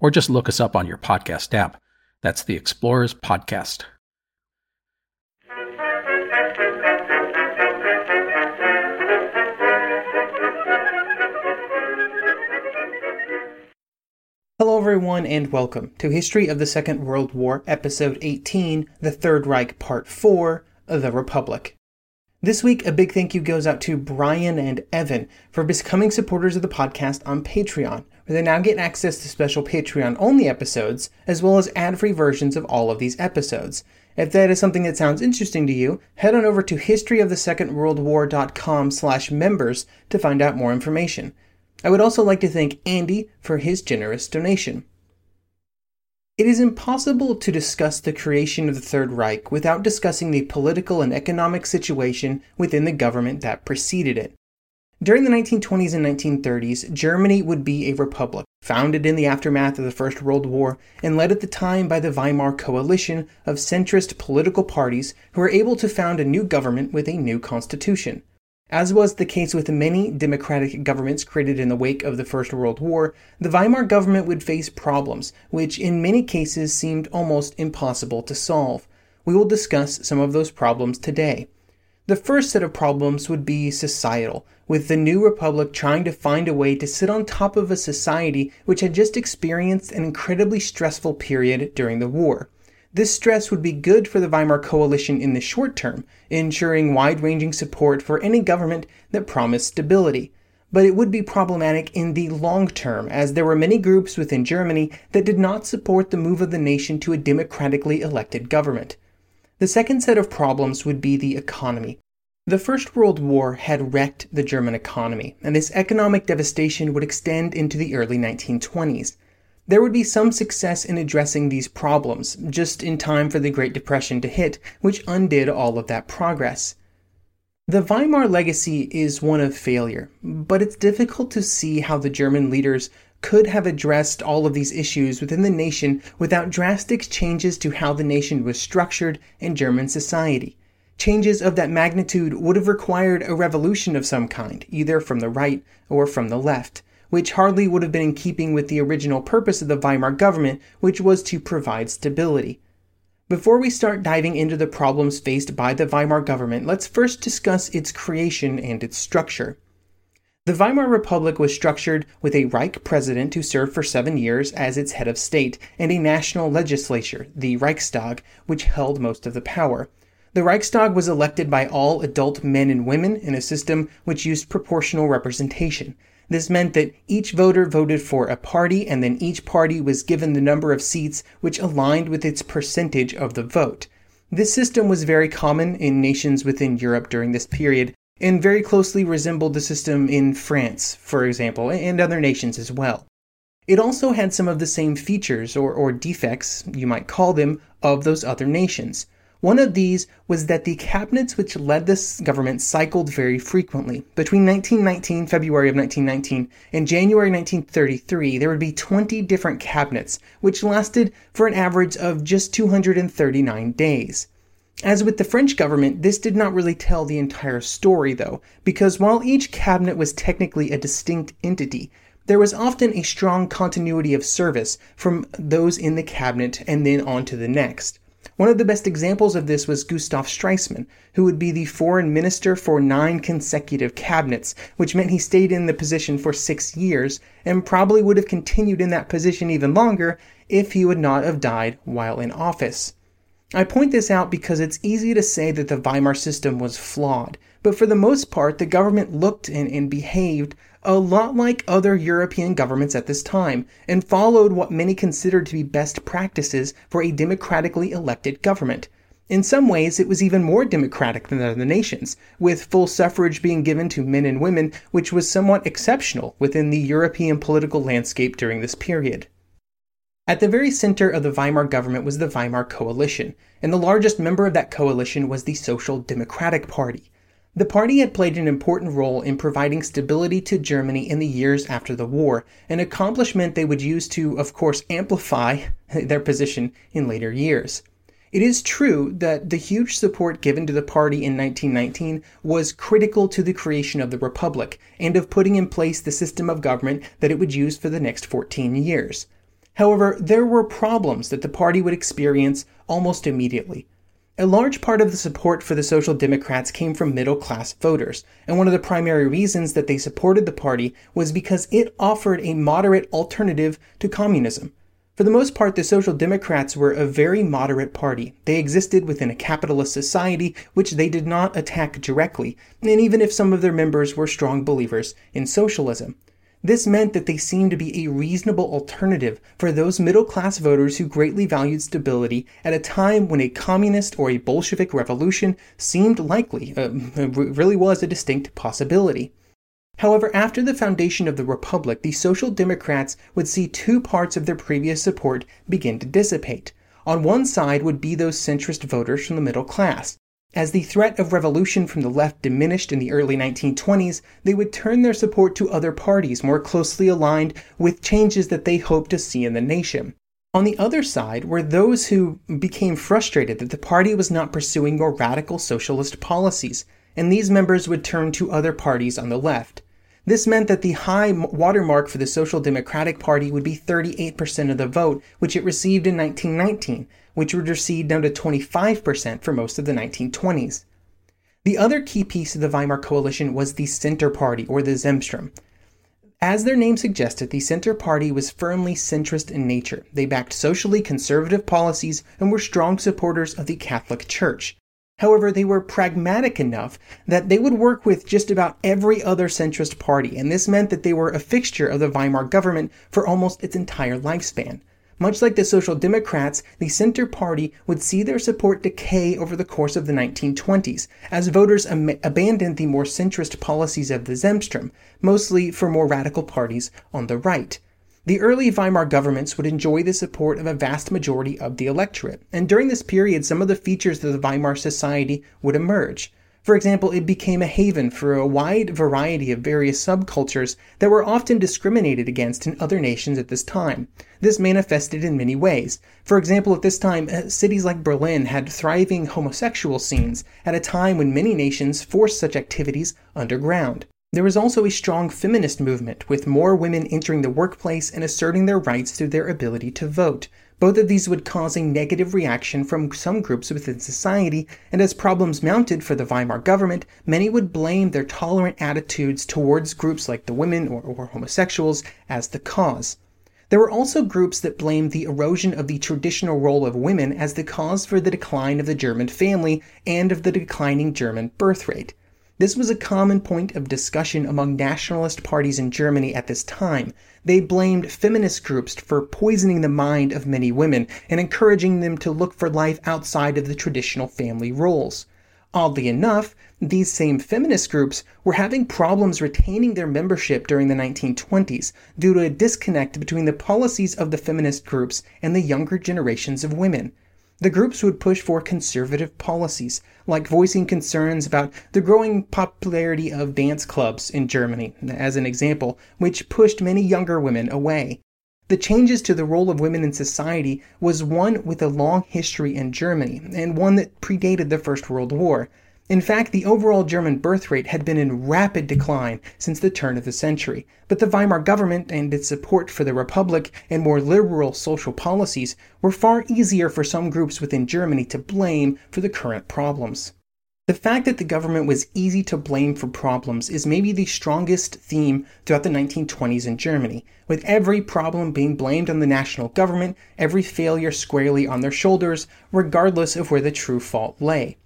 or just look us up on your podcast app. That's the Explorers Podcast. Hello, everyone, and welcome to History of the Second World War, Episode 18, The Third Reich, Part 4, The Republic. This week, a big thank you goes out to Brian and Evan for becoming supporters of the podcast on Patreon, they now get access to special Patreon only episodes, as well as ad free versions of all of these episodes. If that is something that sounds interesting to you, head on over to historyofthesecondworldwar.com slash members to find out more information. I would also like to thank Andy for his generous donation. It is impossible to discuss the creation of the Third Reich without discussing the political and economic situation within the government that preceded it. During the 1920s and 1930s, Germany would be a republic, founded in the aftermath of the First World War and led at the time by the Weimar coalition of centrist political parties who were able to found a new government with a new constitution. As was the case with many democratic governments created in the wake of the First World War, the Weimar government would face problems, which in many cases seemed almost impossible to solve. We will discuss some of those problems today. The first set of problems would be societal, with the new republic trying to find a way to sit on top of a society which had just experienced an incredibly stressful period during the war. This stress would be good for the Weimar coalition in the short term, ensuring wide ranging support for any government that promised stability. But it would be problematic in the long term, as there were many groups within Germany that did not support the move of the nation to a democratically elected government. The second set of problems would be the economy. The First World War had wrecked the German economy, and this economic devastation would extend into the early 1920s there would be some success in addressing these problems, just in time for the Great Depression to hit, which undid all of that progress. The Weimar legacy is one of failure, but it's difficult to see how the German leaders could have addressed all of these issues within the nation without drastic changes to how the nation was structured in German society. Changes of that magnitude would have required a revolution of some kind, either from the right or from the left which hardly would have been in keeping with the original purpose of the Weimar government, which was to provide stability. Before we start diving into the problems faced by the Weimar government, let's first discuss its creation and its structure. The Weimar Republic was structured with a Reich president who served for seven years as its head of state, and a national legislature, the Reichstag, which held most of the power. The Reichstag was elected by all adult men and women in a system which used proportional representation. This meant that each voter voted for a party, and then each party was given the number of seats which aligned with its percentage of the vote. This system was very common in nations within Europe during this period, and very closely resembled the system in France, for example, and other nations as well. It also had some of the same features, or, or defects, you might call them, of those other nations. One of these was that the cabinets which led this government cycled very frequently. Between 1919, February of 1919, and January 1933, there would be 20 different cabinets, which lasted for an average of just 239 days. As with the French government, this did not really tell the entire story, though, because while each cabinet was technically a distinct entity, there was often a strong continuity of service from those in the cabinet and then on to the next. One of the best examples of this was Gustav Stresemann, who would be the foreign minister for nine consecutive cabinets, which meant he stayed in the position for six years, and probably would have continued in that position even longer if he would not have died while in office. I point this out because it's easy to say that the Weimar system was flawed, but for the most part, the government looked and, and behaved a lot like other European governments at this time, and followed what many considered to be best practices for a democratically elected government. In some ways, it was even more democratic than other nations, with full suffrage being given to men and women, which was somewhat exceptional within the European political landscape during this period. At the very center of the Weimar government was the Weimar Coalition, and the largest member of that coalition was the Social Democratic Party. The party had played an important role in providing stability to Germany in the years after the war, an accomplishment they would use to, of course, amplify their position in later years. It is true that the huge support given to the party in 1919 was critical to the creation of the Republic and of putting in place the system of government that it would use for the next 14 years. However, there were problems that the party would experience almost immediately. A large part of the support for the Social Democrats came from middle class voters, and one of the primary reasons that they supported the party was because it offered a moderate alternative to communism. For the most part, the Social Democrats were a very moderate party. They existed within a capitalist society which they did not attack directly, and even if some of their members were strong believers in socialism. This meant that they seemed to be a reasonable alternative for those middle class voters who greatly valued stability at a time when a communist or a Bolshevik revolution seemed likely, uh, really was a distinct possibility. However, after the foundation of the Republic, the Social Democrats would see two parts of their previous support begin to dissipate. On one side would be those centrist voters from the middle class, as the threat of revolution from the left diminished in the early 1920s, they would turn their support to other parties more closely aligned with changes that they hoped to see in the nation. On the other side were those who became frustrated that the party was not pursuing more radical socialist policies, and these members would turn to other parties on the left. This meant that the high watermark for the Social Democratic Party would be 38% of the vote, which it received in 1919, which would recede down to 25% for most of the 1920s. The other key piece of the Weimar coalition was the Center Party, or the Zentrum. As their name suggested, the Center Party was firmly centrist in nature. They backed socially conservative policies and were strong supporters of the Catholic Church. However, they were pragmatic enough that they would work with just about every other centrist party, and this meant that they were a fixture of the Weimar government for almost its entire lifespan. Much like the Social Democrats, the Center Party would see their support decay over the course of the 1920s as voters am- abandoned the more centrist policies of the Zentrum, mostly for more radical parties on the right. The early Weimar governments would enjoy the support of a vast majority of the electorate, and during this period, some of the features of the Weimar society would emerge. For example, it became a haven for a wide variety of various subcultures that were often discriminated against in other nations at this time. This manifested in many ways. For example, at this time, uh, cities like Berlin had thriving homosexual scenes at a time when many nations forced such activities underground. There was also a strong feminist movement, with more women entering the workplace and asserting their rights through their ability to vote. Both of these would cause a negative reaction from some groups within society, and as problems mounted for the Weimar government, many would blame their tolerant attitudes towards groups like the women or, or homosexuals as the cause. There were also groups that blamed the erosion of the traditional role of women as the cause for the decline of the German family and of the declining German birth rate. This was a common point of discussion among nationalist parties in Germany at this time. They blamed feminist groups for poisoning the mind of many women and encouraging them to look for life outside of the traditional family roles. Oddly enough, these same feminist groups were having problems retaining their membership during the 1920s due to a disconnect between the policies of the feminist groups and the younger generations of women. The groups would push for conservative policies, like voicing concerns about the growing popularity of dance clubs in Germany, as an example, which pushed many younger women away. The changes to the role of women in society was one with a long history in Germany, and one that predated the First World War. In fact, the overall German birth rate had been in rapid decline since the turn of the century, but the Weimar government and its support for the Republic and more liberal social policies were far easier for some groups within Germany to blame for the current problems. The fact that the government was easy to blame for problems is maybe the strongest theme throughout the 1920s in Germany, with every problem being blamed on the national government, every failure squarely on their shoulders, regardless of where the true fault lay.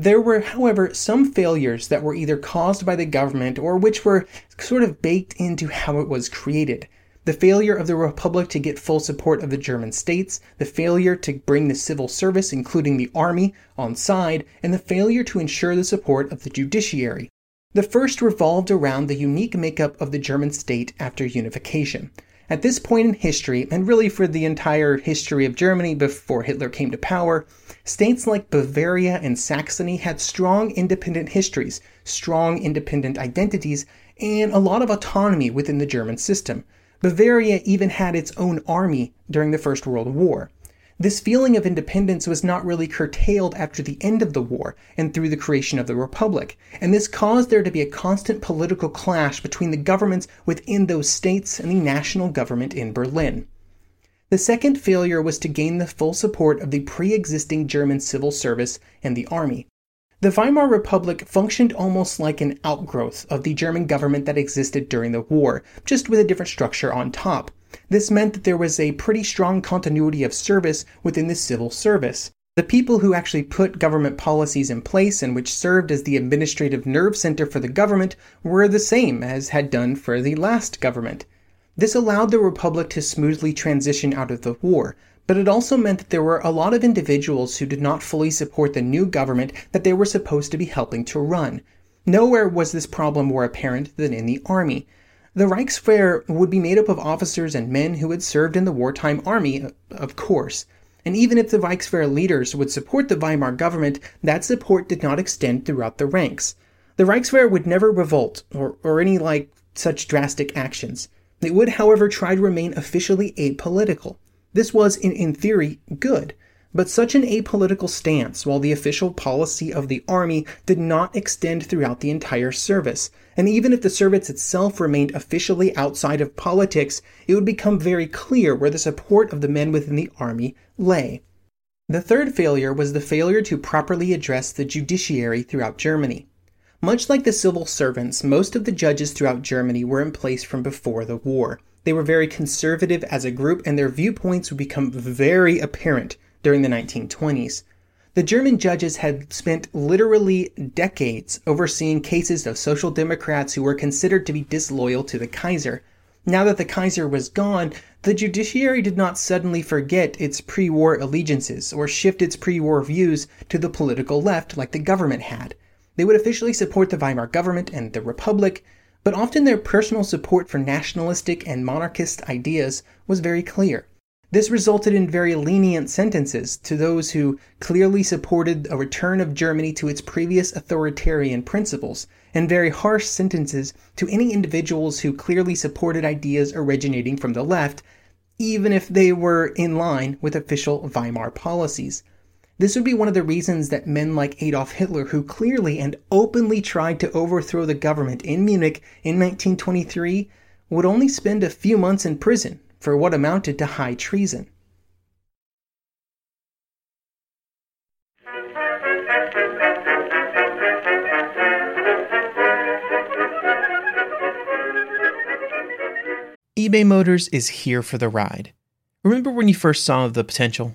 There were, however, some failures that were either caused by the government or which were sort of baked into how it was created. The failure of the Republic to get full support of the German states, the failure to bring the civil service, including the army, on side, and the failure to ensure the support of the judiciary. The first revolved around the unique makeup of the German state after unification. At this point in history, and really for the entire history of Germany before Hitler came to power, states like Bavaria and Saxony had strong independent histories, strong independent identities, and a lot of autonomy within the German system. Bavaria even had its own army during the First World War. This feeling of independence was not really curtailed after the end of the war and through the creation of the Republic, and this caused there to be a constant political clash between the governments within those states and the national government in Berlin. The second failure was to gain the full support of the pre existing German civil service and the army. The Weimar Republic functioned almost like an outgrowth of the German government that existed during the war, just with a different structure on top. This meant that there was a pretty strong continuity of service within the civil service. The people who actually put government policies in place and which served as the administrative nerve center for the government were the same as had done for the last government. This allowed the Republic to smoothly transition out of the war, but it also meant that there were a lot of individuals who did not fully support the new government that they were supposed to be helping to run. Nowhere was this problem more apparent than in the army. The Reichswehr would be made up of officers and men who had served in the wartime army, of course. And even if the Reichswehr leaders would support the Weimar government, that support did not extend throughout the ranks. The Reichswehr would never revolt or, or any like such drastic actions. It would, however, try to remain officially apolitical. This was, in, in theory, good. But such an apolitical stance, while the official policy of the army did not extend throughout the entire service, and even if the service itself remained officially outside of politics, it would become very clear where the support of the men within the army lay. The third failure was the failure to properly address the judiciary throughout Germany. Much like the civil servants, most of the judges throughout Germany were in place from before the war. They were very conservative as a group, and their viewpoints would become very apparent during the 1920s. The German judges had spent literally decades overseeing cases of social democrats who were considered to be disloyal to the Kaiser. Now that the Kaiser was gone, the judiciary did not suddenly forget its pre war allegiances or shift its pre war views to the political left like the government had. They would officially support the Weimar government and the Republic, but often their personal support for nationalistic and monarchist ideas was very clear. This resulted in very lenient sentences to those who clearly supported a return of Germany to its previous authoritarian principles, and very harsh sentences to any individuals who clearly supported ideas originating from the left, even if they were in line with official Weimar policies. This would be one of the reasons that men like Adolf Hitler, who clearly and openly tried to overthrow the government in Munich in 1923, would only spend a few months in prison for what amounted to high treason. eBay Motors is here for the ride. Remember when you first saw the potential?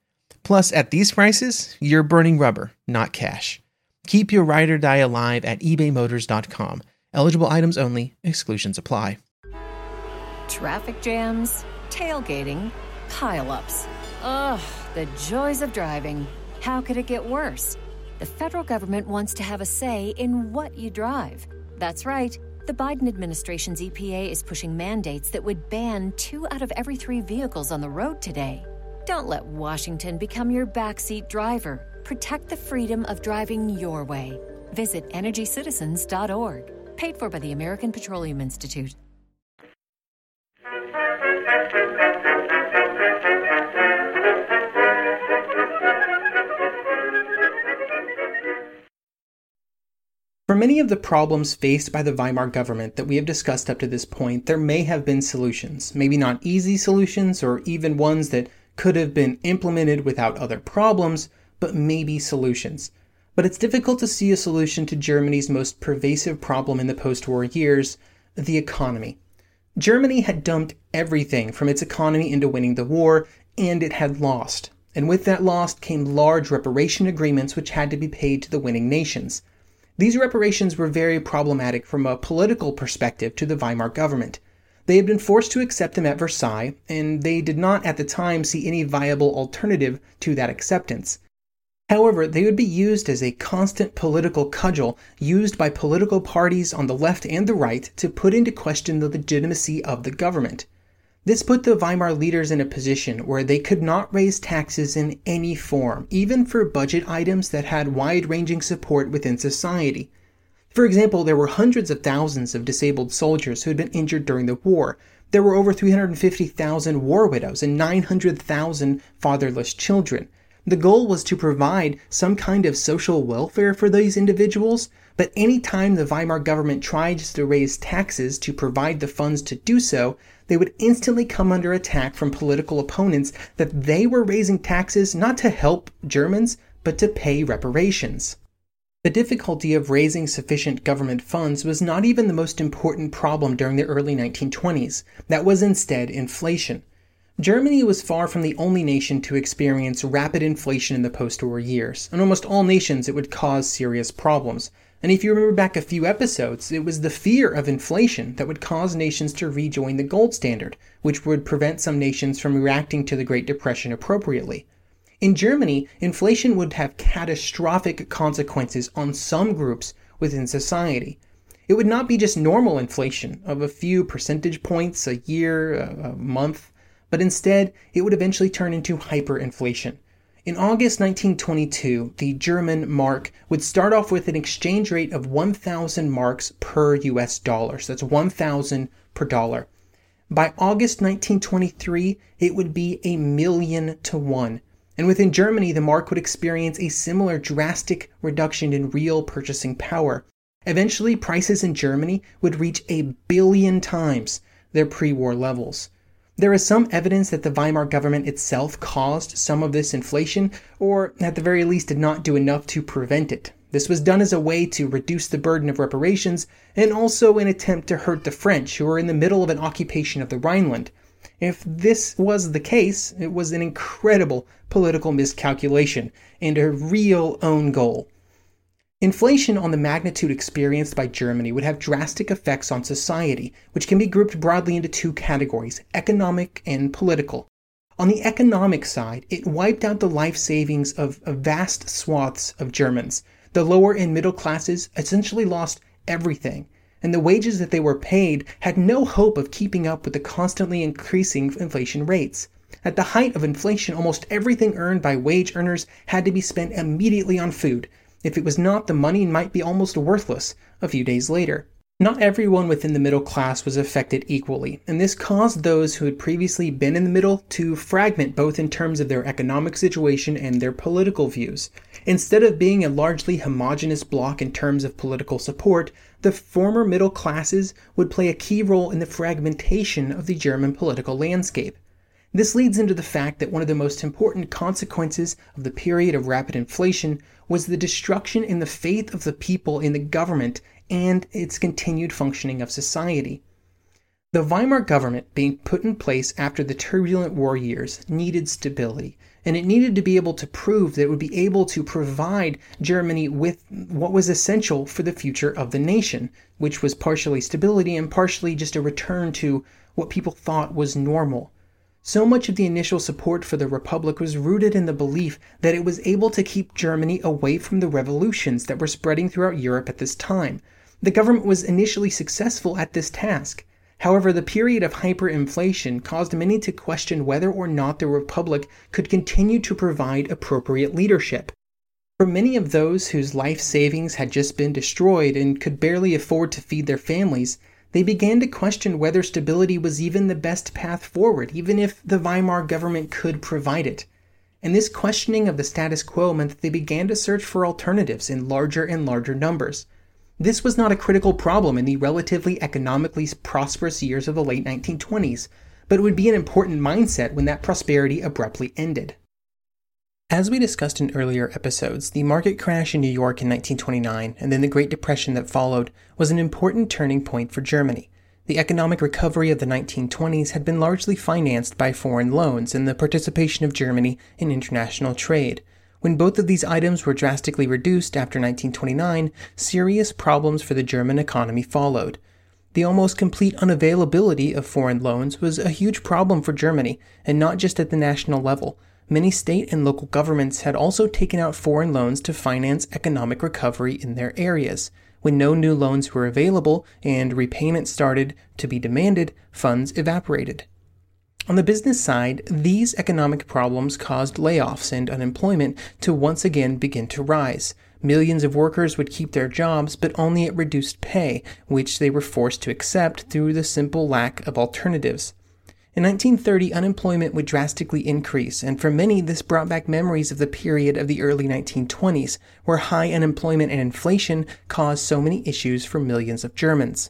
Plus, at these prices, you're burning rubber, not cash. Keep your ride or die alive at ebaymotors.com. Eligible items only, exclusions apply traffic jams, tailgating, pileups. Ugh, the joys of driving. How could it get worse? the federal government wants to have a say in what you drive. That's right. The Biden administration's EPA is pushing mandates that would ban two out of every three vehicles on the road today. Don't let Washington become your backseat driver. Protect the freedom of driving your way. Visit EnergyCitizens.org. Paid for by the American Petroleum Institute. For many of the problems faced by the Weimar government that we have discussed up to this point, there may have been solutions. Maybe not easy solutions, or even ones that could have been implemented without other problems, but maybe solutions. But it's difficult to see a solution to Germany's most pervasive problem in the post war years the economy. Germany had dumped everything from its economy into winning the war, and it had lost. And with that loss came large reparation agreements which had to be paid to the winning nations. These reparations were very problematic from a political perspective to the Weimar government. They had been forced to accept them at Versailles, and they did not at the time see any viable alternative to that acceptance. However, they would be used as a constant political cudgel used by political parties on the left and the right to put into question the legitimacy of the government. This put the Weimar leaders in a position where they could not raise taxes in any form, even for budget items that had wide ranging support within society. For example, there were hundreds of thousands of disabled soldiers who had been injured during the war. There were over 350,000 war widows and 900,000 fatherless children. The goal was to provide some kind of social welfare for these individuals, but any time the Weimar government tried to raise taxes to provide the funds to do so, they would instantly come under attack from political opponents that they were raising taxes not to help Germans, but to pay reparations. The difficulty of raising sufficient government funds was not even the most important problem during the early 1920s. That was instead inflation. Germany was far from the only nation to experience rapid inflation in the post war years. In almost all nations, it would cause serious problems. And if you remember back a few episodes, it was the fear of inflation that would cause nations to rejoin the gold standard, which would prevent some nations from reacting to the Great Depression appropriately. In Germany, inflation would have catastrophic consequences on some groups within society. It would not be just normal inflation of a few percentage points a year, a, month but instead it would eventually turn into hyperinflation. In August 1922, the German mark would start off with an exchange rate of 1,000 marks per US dollar. So that's 1,000 per dollar. By August 1923, it would be a million to one. And within Germany, the mark would experience a similar drastic reduction in real purchasing power. Eventually, prices in Germany would reach a billion times their pre war levels. There is some evidence that the Weimar government itself caused some of this inflation, or at the very least did not do enough to prevent it. This was done as a way to reduce the burden of reparations and also an attempt to hurt the French, who were in the middle of an occupation of the Rhineland. If this was the case, it was an incredible political miscalculation and a real own goal. Inflation on the magnitude experienced by Germany would have drastic effects on society, which can be grouped broadly into two categories economic and political. On the economic side, it wiped out the life savings of vast swaths of Germans. The lower and middle classes essentially lost everything, and the wages that they were paid had no hope of keeping up with the constantly increasing inflation rates. At the height of inflation, almost everything earned by wage earners had to be spent immediately on food, if it was not, the money might be almost worthless a few days later. Not everyone within the middle class was affected equally, and this caused those who had previously been in the middle to fragment both in terms of their economic situation and their political views. Instead of being a largely homogenous bloc in terms of political support, the former middle classes would play a key role in the fragmentation of the German political landscape. This leads into the fact that one of the most important consequences of the period of rapid inflation was the destruction in the faith of the people in the government and its continued functioning of society. The Weimar government, being put in place after the turbulent war years, needed stability, and it needed to be able to prove that it would be able to provide Germany with what was essential for the future of the nation, which was partially stability and partially just a return to what people thought was normal So much of the initial support for the Republic was rooted in the belief that it was able to keep Germany away from the revolutions that were spreading throughout Europe at this time. The government was initially successful at this task. However, the period of hyperinflation caused many to question whether or not the Republic could continue to provide appropriate leadership. For many of those whose life savings had just been destroyed and could barely afford to feed their families, they began to question whether stability was even the best path forward, even if the Weimar government could provide it. And this questioning of the status quo meant that they began to search for alternatives in larger and larger numbers. This was not a critical problem in the relatively economically prosperous years of the late 1920s, but it would be an important mindset when that prosperity abruptly ended. As we discussed in earlier episodes, the market crash in New York in 1929 and then the Great Depression that followed was an important turning point for Germany. The economic recovery of the 1920s had been largely financed by foreign loans and the participation of Germany in international trade. When both of these items were drastically reduced after 1929, serious problems for the German economy followed. The almost complete unavailability of foreign loans was a huge problem for Germany, and not just at the national level many state and local governments had also taken out foreign loans to finance economic recovery in their areas. When no new loans were available and repayment started to be demanded, funds evaporated. On the business side, these economic problems caused layoffs and unemployment to once again begin to rise. Millions of workers would keep their jobs, but only at reduced pay, which they were forced to accept through the simple lack of alternatives. In 1930, unemployment would drastically increase, and for many, this brought back memories of the period of the early 1920s, where high unemployment and inflation caused so many issues for millions of Germans.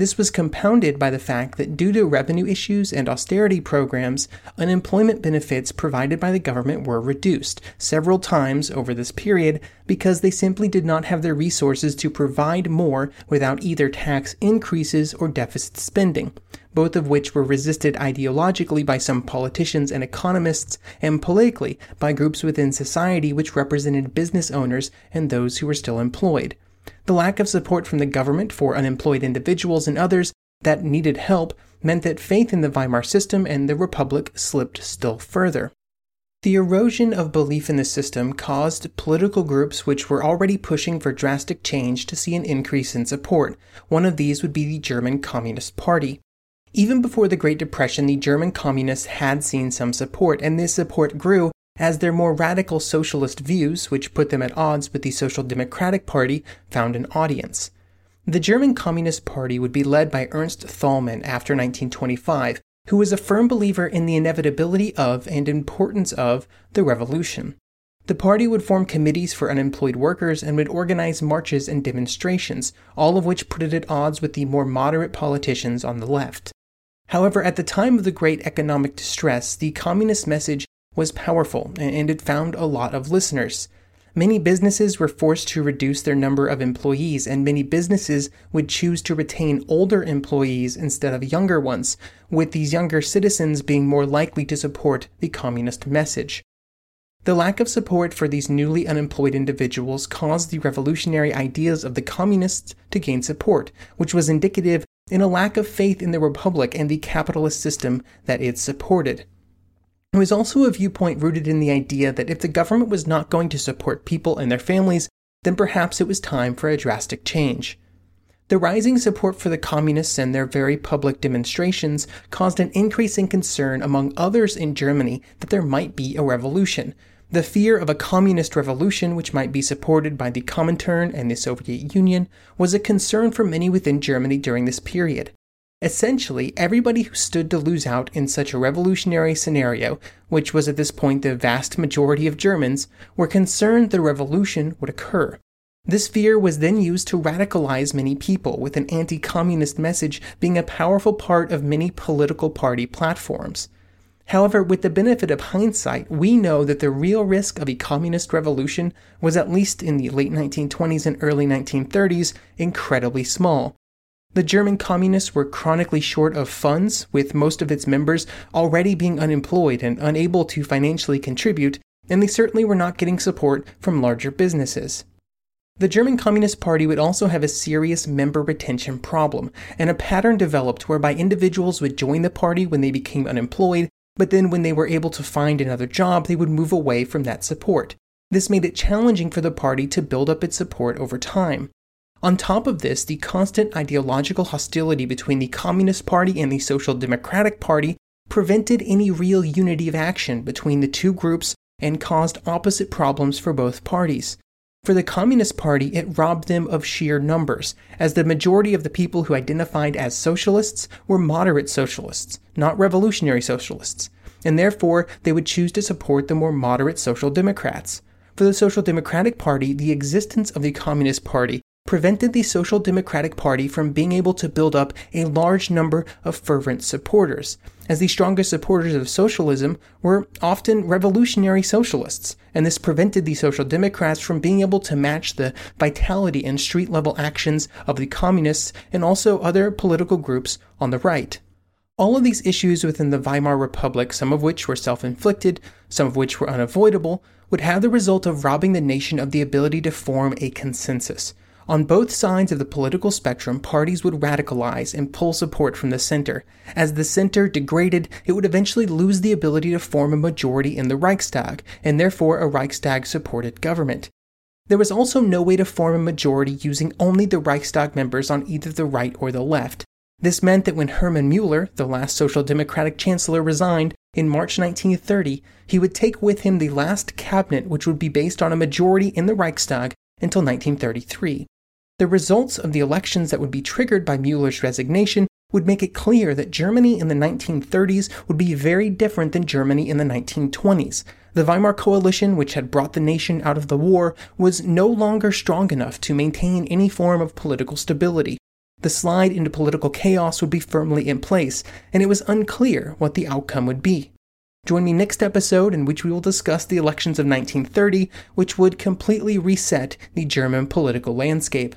This was compounded by the fact that due to revenue issues and austerity programs, unemployment benefits provided by the government were reduced several times over this period because they simply did not have the resources to provide more without either tax increases or deficit spending, both of which were resisted ideologically by some politicians and economists and politically by groups within society which represented business owners and those who were still employed. The lack of support from the government for unemployed individuals and others that needed help meant that faith in the Weimar system and the Republic slipped still further. The erosion of belief in the system caused political groups which were already pushing for drastic change to see an increase in support. One of these would be the German Communist Party. Even before the Great Depression, the German Communists had seen some support, and this support grew as their more radical socialist views, which put them at odds with the Social Democratic Party, found an audience. The German Communist Party would be led by Ernst Thälmann after 1925, who was a firm believer in the inevitability of and importance of the revolution. The party would form committees for unemployed workers and would organize marches and demonstrations, all of which put it at odds with the more moderate politicians on the left. However, at the time of the great economic distress, the communist message was powerful and it found a lot of listeners. Many businesses were forced to reduce their number of employees, and many businesses would choose to retain older employees instead of younger ones, with these younger citizens being more likely to support the communist message. The lack of support for these newly unemployed individuals caused the revolutionary ideas of the communists to gain support, which was indicative in a lack of faith in the republic and the capitalist system that it supported. It was also a viewpoint rooted in the idea that if the government was not going to support people and their families, then perhaps it was time for a drastic change. The rising support for the communists and their very public demonstrations caused an increase in concern among others in Germany that there might be a revolution. The fear of a communist revolution, which might be supported by the Comintern and the Soviet Union, was a concern for many within Germany during this period. Essentially, everybody who stood to lose out in such a revolutionary scenario, which was at this point the vast majority of Germans, were concerned the revolution would occur. This fear was then used to radicalize many people, with an anti communist message being a powerful part of many political party platforms. However, with the benefit of hindsight, we know that the real risk of a communist revolution was, at least in the late 1920s and early 1930s, incredibly small, the German communists were chronically short of funds, with most of its members already being unemployed and unable to financially contribute, and they certainly were not getting support from larger businesses. The German Communist Party would also have a serious member retention problem, and a pattern developed whereby individuals would join the party when they became unemployed but then when they were able to find another job, they would move away from that support. This made it challenging for the party to build up its support over time. On top of this, the constant ideological hostility between the Communist Party and the Social Democratic Party prevented any real unity of action between the two groups and caused opposite problems for both parties. For the Communist Party, it robbed them of sheer numbers, as the majority of the people who identified as socialists were moderate socialists, not revolutionary socialists, and therefore they would choose to support the more moderate Social Democrats. For the Social Democratic Party, the existence of the Communist Party prevented the Social Democratic Party from being able to build up a large number of fervent supporters, as the strongest supporters of socialism were often revolutionary socialists, and this prevented the Social Democrats from being able to match the vitality and street level actions of the communists and also other political groups on the right. All of these issues within the Weimar Republic, some of which were self inflicted, some of which were unavoidable, would have the result of robbing the nation of the ability to form a consensus. On both sides of the political spectrum, parties would radicalize and pull support from the center. As the center degraded, it would eventually lose the ability to form a majority in the Reichstag, and therefore a Reichstag supported government. There was also no way to form a majority using only the Reichstag members on either the right or the left. This meant that when Hermann Mueller, the last Social Democratic chancellor, resigned in March 1930, he would take with him the last cabinet, which would be based on a majority in the Reichstag until 1933. The results of the elections that would be triggered by Mueller's resignation would make it clear that Germany in the 1930s would be very different than Germany in the 1920s. The Weimar Coalition, which had brought the nation out of the war, was no longer strong enough to maintain any form of political stability. The slide into political chaos would be firmly in place, and it was unclear what the outcome would be. Join me next episode in which we will discuss the elections of 1930, which would completely reset the German political landscape.